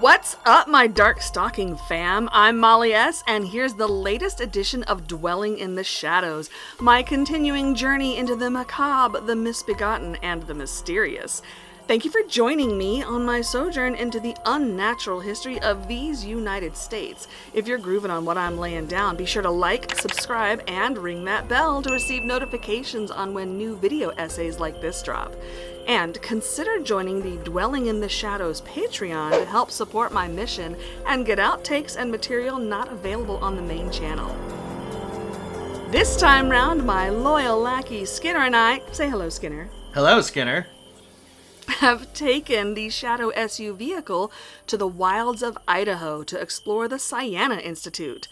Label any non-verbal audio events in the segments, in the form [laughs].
What's up, my dark stalking fam? I'm Molly S, and here's the latest edition of Dwelling in the Shadows, my continuing journey into the macabre, the misbegotten, and the mysterious. Thank you for joining me on my sojourn into the unnatural history of these United States. If you're grooving on what I'm laying down, be sure to like, subscribe, and ring that bell to receive notifications on when new video essays like this drop. And consider joining the Dwelling in the Shadows Patreon to help support my mission and get outtakes and material not available on the main channel. This time round, my loyal lackey Skinner and I say hello, Skinner Hello, Skinner. Have taken the Shadow SU vehicle to the wilds of Idaho to explore the Sienna Institute.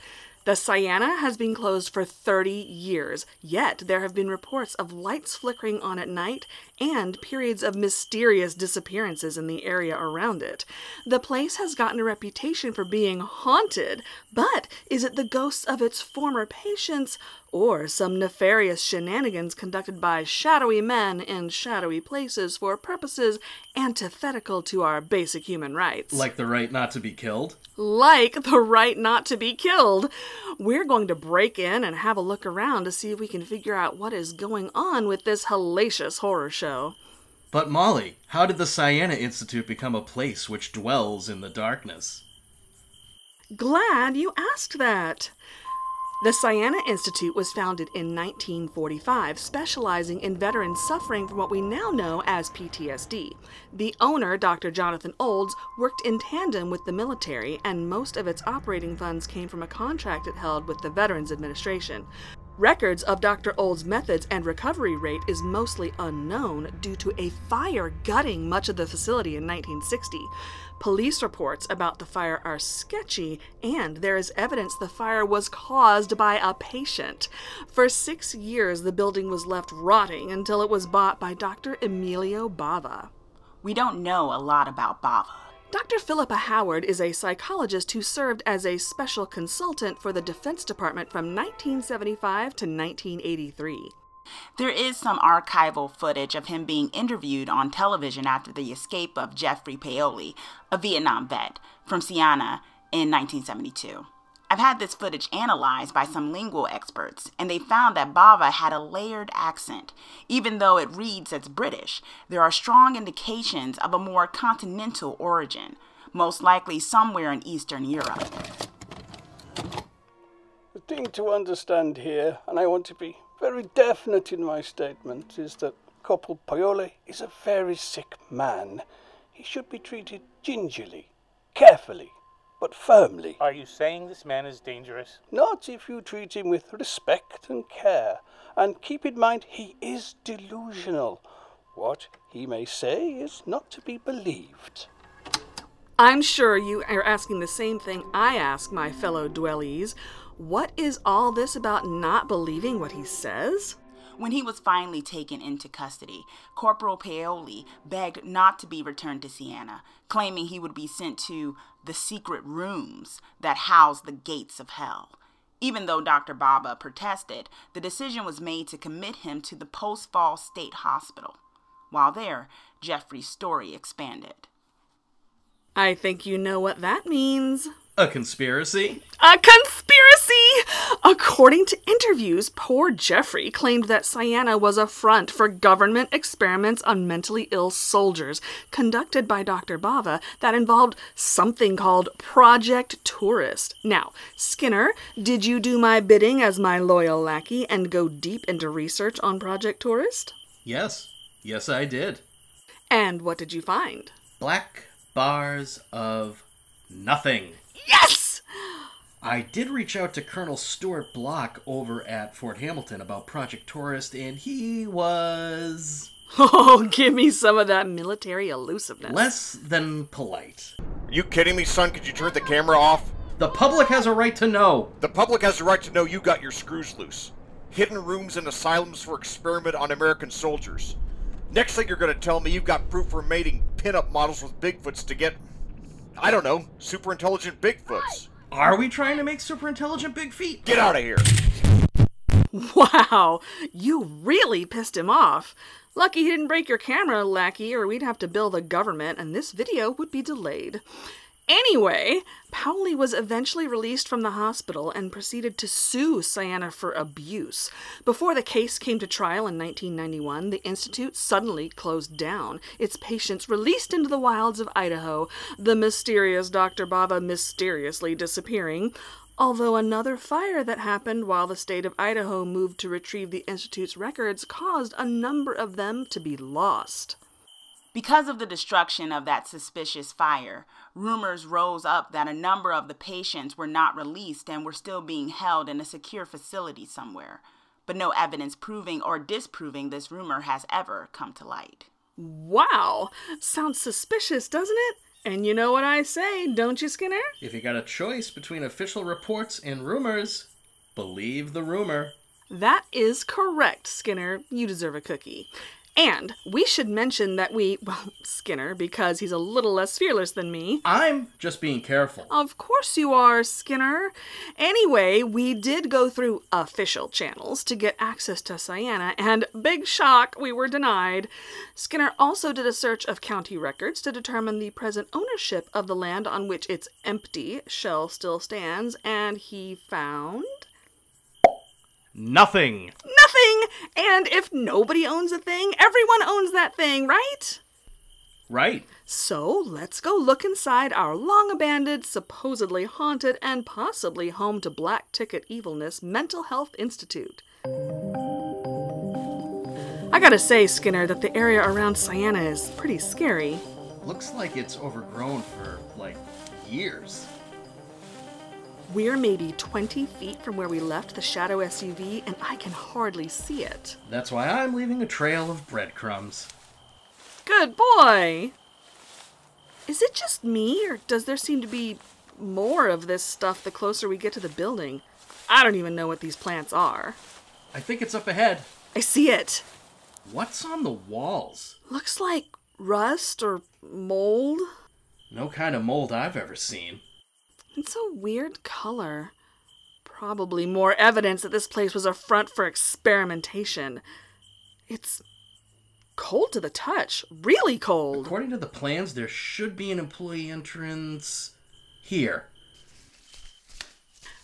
The Sienna has been closed for 30 years, yet there have been reports of lights flickering on at night and periods of mysterious disappearances in the area around it. The place has gotten a reputation for being haunted, but is it the ghosts of its former patients or some nefarious shenanigans conducted by shadowy men in shadowy places for purposes antithetical to our basic human rights? Like the right not to be killed? like the right not to be killed. We're going to break in and have a look around to see if we can figure out what is going on with this hellacious horror show. But Molly, how did the Sienna Institute become a place which dwells in the darkness? Glad you asked that. The Sienna Institute was founded in 1945, specializing in veterans suffering from what we now know as PTSD. The owner, Dr. Jonathan Olds, worked in tandem with the military, and most of its operating funds came from a contract it held with the Veterans Administration. Records of Dr. Old's methods and recovery rate is mostly unknown due to a fire gutting much of the facility in 1960. Police reports about the fire are sketchy, and there is evidence the fire was caused by a patient. For six years, the building was left rotting until it was bought by Dr. Emilio Bava. We don't know a lot about Bava. Dr. Philippa Howard is a psychologist who served as a special consultant for the Defense Department from 1975 to 1983. There is some archival footage of him being interviewed on television after the escape of Jeffrey Paoli, a Vietnam vet, from Sienna in 1972. I've had this footage analyzed by some lingual experts, and they found that Bava had a layered accent. Even though it reads as British, there are strong indications of a more continental origin, most likely somewhere in Eastern Europe. The thing to understand here, and I want to be very definite in my statement, is that Corporal Paoli is a very sick man. He should be treated gingerly, carefully, but firmly. Are you saying this man is dangerous? Not if you treat him with respect and care. And keep in mind, he is delusional. What he may say is not to be believed. I'm sure you are asking the same thing I ask my fellow dwellies. What is all this about not believing what he says? When he was finally taken into custody, Corporal Paoli begged not to be returned to Sienna, claiming he would be sent to the secret rooms that house the gates of hell. Even though Dr. Bava protested, the decision was made to commit him to the Post Fall State Hospital. While there, Jeffrey's story expanded. I think you know what that means. A conspiracy? A conspiracy! According to interviews, poor Jeffrey claimed that Sienna was a front for government experiments on mentally ill soldiers conducted by Dr. Bava that involved something called Project Tourist. Now, Skinner, did you do my bidding as my loyal lackey and go deep into research on Project Tourist? Yes. Yes, I did. And what did you find? Black bars of nothing. Yes! I did reach out to Colonel Stuart Block over at Fort Hamilton about Project Tourist, and he was Oh, [laughs] give me some of that military elusiveness. less than polite. Are you kidding me, son? Could you turn the camera off? The public has a right to know. The public has a right to know you got your screws loose. Hidden rooms and asylums for experiment on American soldiers. Next thing you're gonna tell me you've got proof for mating pinup models with Bigfoots to get, I don't know, super intelligent Bigfoots. Are we trying to make super intelligent big feet? Get out of here. Wow, you really pissed him off. Lucky he didn't break your camera, lackey, or we'd have to bill the government and this video would be delayed. Anyway, Paoli was eventually released from the hospital and proceeded to sue Sienna for abuse. Before the case came to trial in 1991, the institute suddenly closed down, its patients released into the wilds of Idaho, the mysterious Dr. Bava mysteriously disappearing. Although another fire that happened while the state of Idaho moved to retrieve the Institute's records caused a number of them to be lost. Because of the destruction of that suspicious fire, rumors rose up that a number of the patients were not released and were still being held in a secure facility somewhere. But no evidence proving or disproving this rumor has ever come to light. Wow! Sounds suspicious, doesn't it? And you know what I say, don't you, Skinner? If you got a choice between official reports and rumors, believe the rumor. That is correct, Skinner. You deserve a cookie. And we should mention that we, [laughs] well, Skinner, because he's a little less fearless than me. I'm just being careful. Of course you are, Skinner. Anyway, we did go through official channels to get access to Sienna, and big shock, we were denied. Skinner also did a search of county records to determine the present ownership of the land on which its empty shell still stands, and he found. Nothing. Nothing! And if nobody owns a thing, everyone owns that thing, right? Right. So let's go look inside our long abandoned, supposedly haunted, and possibly home to black ticket evilness Mental Health Institute. I gotta say, Skinner, that the area around Sienna is pretty scary. Looks like it's overgrown for, like, years. We're maybe 20 feet from where we left the Shadow SUV, and I can hardly see it. That's why I'm leaving a trail of breadcrumbs. Good boy! Is it just me, or does there seem to be more of this stuff the closer we get to the building? I don't even know what these plants are. I think it's up ahead. I see it. What's on the walls? Looks like rust or mold. No kind of mold I've ever seen. It's a weird color. Probably more evidence that this place was a front for experimentation. It's cold to the touch. Really cold. According to the plans, there should be an employee entrance here.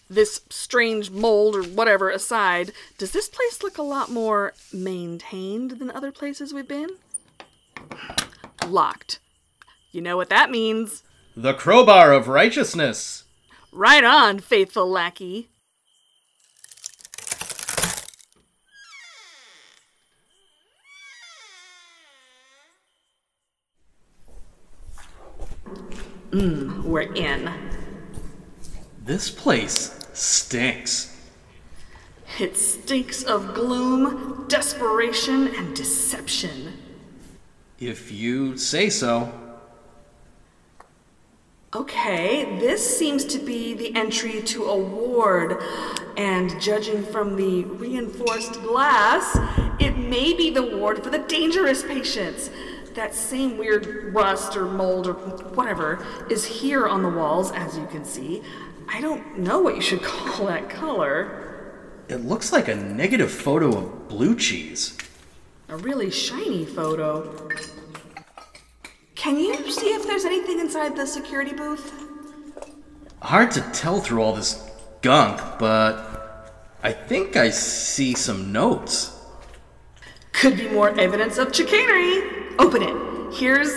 This strange mold or whatever aside, does this place look a lot more maintained than other places we've been? Locked. You know what that means. The crowbar of righteousness. Right on, faithful lackey. Mmm, we're in. This place stinks. It stinks of gloom, desperation, and deception. If you say so. Okay, this seems to be the entry to a ward, and judging from the reinforced glass, it may be the ward for the dangerous patients. That same weird rust or mold or whatever is here on the walls, as you can see. I don't know what you should [laughs] call that color. It looks like a negative photo of blue cheese. A really shiny photo. Can you see if there's anything inside the security booth? Hard to tell through all this gunk, but I think I see some notes. Could be more evidence of chicanery. Open it. Here's.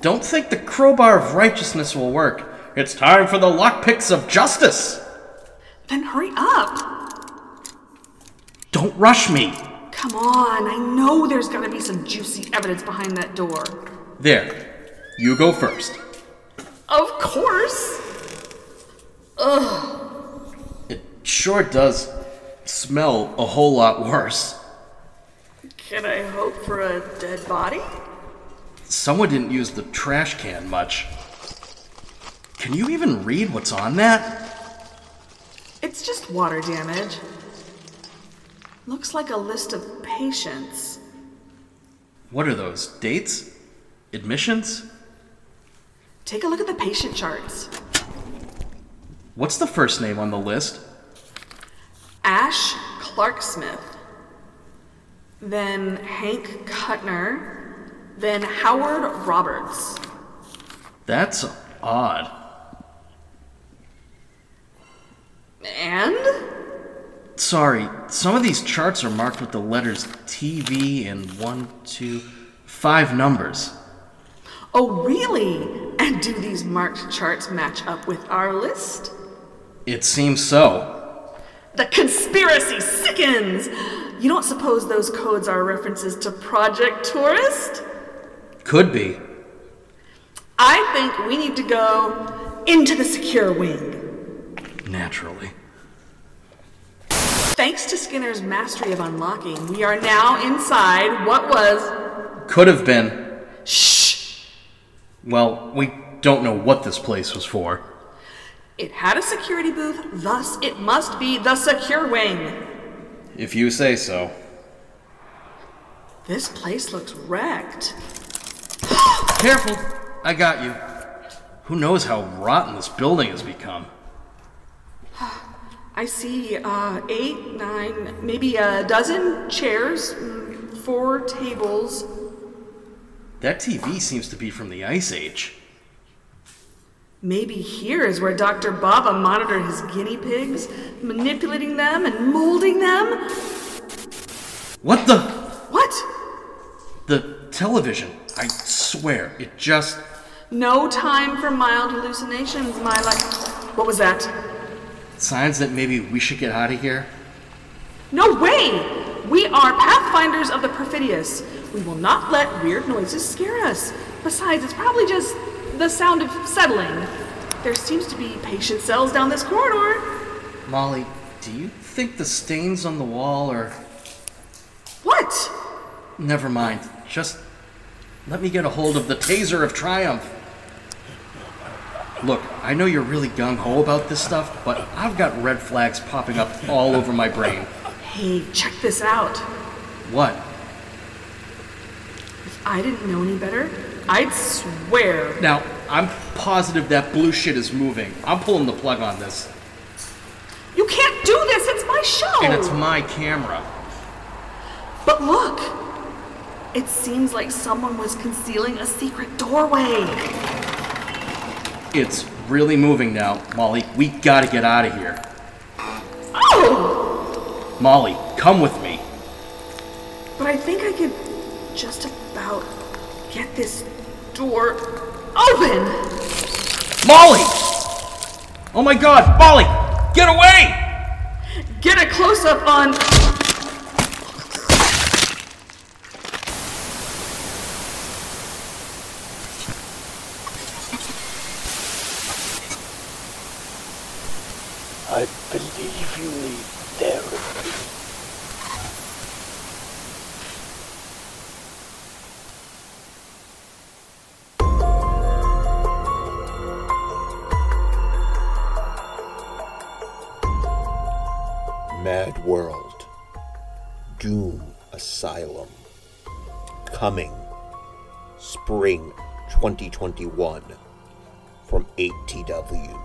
Don't think the crowbar of righteousness will work. It's time for the lockpicks of justice. Then hurry up. Don't rush me. Come on, I know there's gotta be some juicy evidence behind that door. There. You go first. Of course. Ugh. It sure does smell a whole lot worse. Can I hope for a dead body? Someone didn't use the trash can much. Can you even read what's on that? It's just water damage. Looks like a list of patients. What are those? Dates? Admissions? Take a look at the patient charts. What's the first name on the list? Ash Clark Smith. Then Hank Kuttner. Then Howard Roberts. That's odd. And? Sorry, some of these charts are marked with the letters TV and one, two, five numbers. Oh, really? And do these marked charts match up with our list? It seems so. The conspiracy sickens! You don't suppose those codes are references to Project Tourist? Could be. I think we need to go into the secure wing. Naturally. Thanks to Skinner's mastery of unlocking, we are now inside what was. Could have been. Shh! Well, we don't know what this place was for. It had a security booth, thus, it must be the secure wing. If you say so. This place looks wrecked. [gasps] Careful! I got you. Who knows how rotten this building has become? [sighs] I see uh, eight, nine, maybe a dozen chairs, mm, four tables. That TV seems to be from the Ice Age. Maybe here is where Dr. Bava monitored his guinea pigs, manipulating them and molding them. What the? What? The television. I swear, it just. No time for mild hallucinations, my life. What was that? Signs that maybe we should get out of here? No way! We are pathfinders of the perfidious. We will not let weird noises scare us. Besides, it's probably just the sound of settling. There seems to be patient cells down this corridor. Molly, do you think the stains on the wall are. What? Never mind. Just let me get a hold of the taser of triumph. Look, I know you're really gung ho about this stuff, but I've got red flags popping up all over my brain. Hey, check this out. What? I didn't know any better, I'd swear. Now, I'm positive that blue shit is moving. I'm pulling the plug on this. You can't do this, it's my show! And it's my camera. But look! It seems like someone was concealing a secret doorway. It's really moving now, Molly. We gotta get out of here. Oh! Molly, come with me. But I think I could just about get this door open! Molly! Oh my god, Molly! Get away! Get a close up on. I believe you need Doom Asylum, coming spring 2021 from 8TW.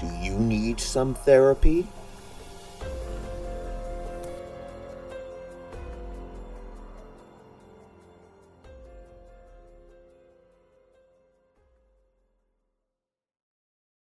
Do you need some therapy?